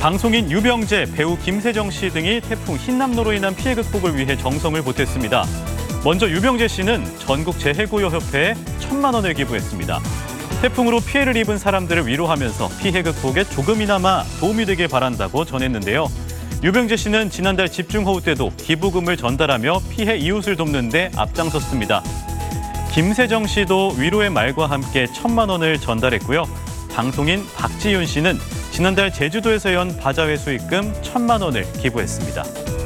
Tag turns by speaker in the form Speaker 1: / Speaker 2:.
Speaker 1: 방송인 유병재, 배우 김세정 씨 등이 태풍 흰남노로 인한 피해 극복을 위해 정성을 보탰습니다. 먼저 유병재 씨는 전국 재해구요협회에 천만 원을 기부했습니다. 태풍으로 피해를 입은 사람들을 위로하면서 피해 극복에 조금이나마 도움이 되길 바란다고 전했는데요. 유병재 씨는 지난달 집중호우 때도 기부금을 전달하며 피해 이웃을 돕는 데 앞장섰습니다. 김세정 씨도 위로의 말과 함께 천만 원을 전달했고요. 방송인 박지윤 씨는 지난달 제주도에서 연 바자회 수익금 천만 원을 기부했습니다.